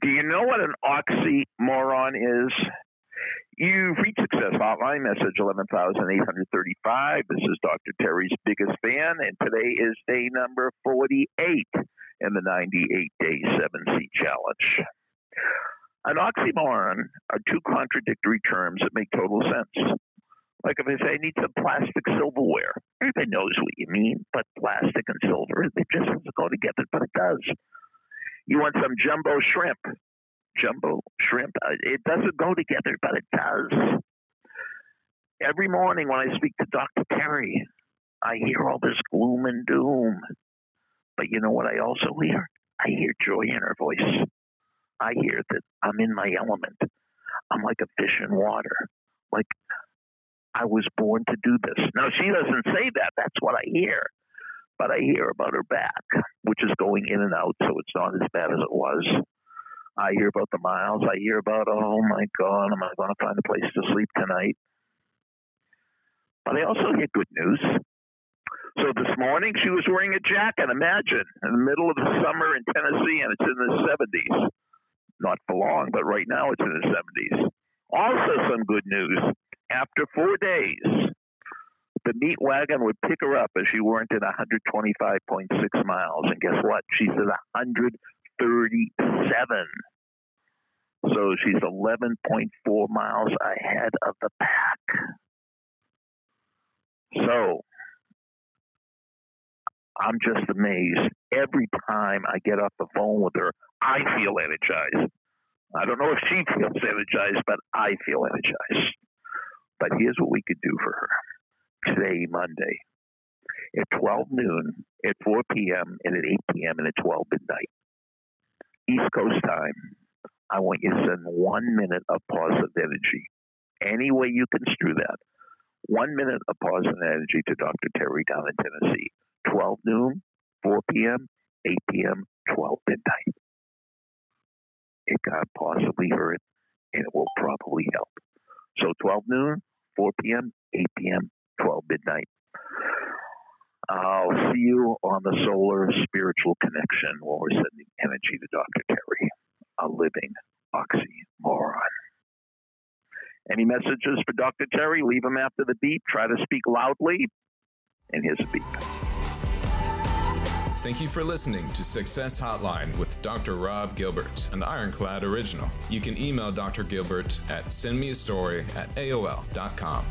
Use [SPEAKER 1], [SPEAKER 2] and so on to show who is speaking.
[SPEAKER 1] Do you know what an oxymoron is? You've reached Success Hotline, message 11,835. This is Dr. Terry's biggest fan, and today is day number 48 in the 98 day 7C challenge. An oxymoron are two contradictory terms that make total sense. Like if I say I need some plastic silverware, everybody knows what you mean, but plastic and silver, it just doesn't go together, but it does. You want some jumbo shrimp. Jumbo shrimp, uh, it doesn't go together, but it does. Every morning when I speak to Dr. Terry, I hear all this gloom and doom. But you know what I also hear? I hear joy in her voice. I hear that I'm in my element. I'm like a fish in water. Like I was born to do this. Now, she doesn't say that. That's what I hear. But I hear about her back, which is going in and out, so it's not as bad as it was. I hear about the miles. I hear about, oh my God, am I going to find a place to sleep tonight? But I also hear good news. So this morning she was wearing a jacket, imagine, in the middle of the summer in Tennessee, and it's in the 70s. Not for long, but right now it's in the 70s. Also, some good news. After four days, the meat wagon would pick her up as she went at 125.6 miles. And guess what? She's at 137. So she's 11.4 miles ahead of the pack. So I'm just amazed. Every time I get off the phone with her, I feel energized. I don't know if she feels energized, but I feel energized. But here's what we could do for her today, Monday, at 12 noon, at 4 p.m., and at 8 p.m., and at 12 midnight. East Coast time. I want you to send one minute of positive energy. Any way you construe that. One minute of positive energy to Dr. Terry down in Tennessee. 12 noon, 4 p.m., 8 p.m., 12 midnight. It can't possibly hurt, and it will probably help. So 12 noon, 4 p.m., 8 p.m., 12 midnight. I'll see you on the solar spiritual connection while we're sending energy to Dr. Terry, a living oxymoron. Any messages for Dr. Terry? Leave them after the beep. Try to speak loudly. And here's a beep.
[SPEAKER 2] Thank you for listening to Success Hotline with Dr. Rob Gilbert, an Ironclad original. You can email Dr. Gilbert at sendmeastory at AOL.com.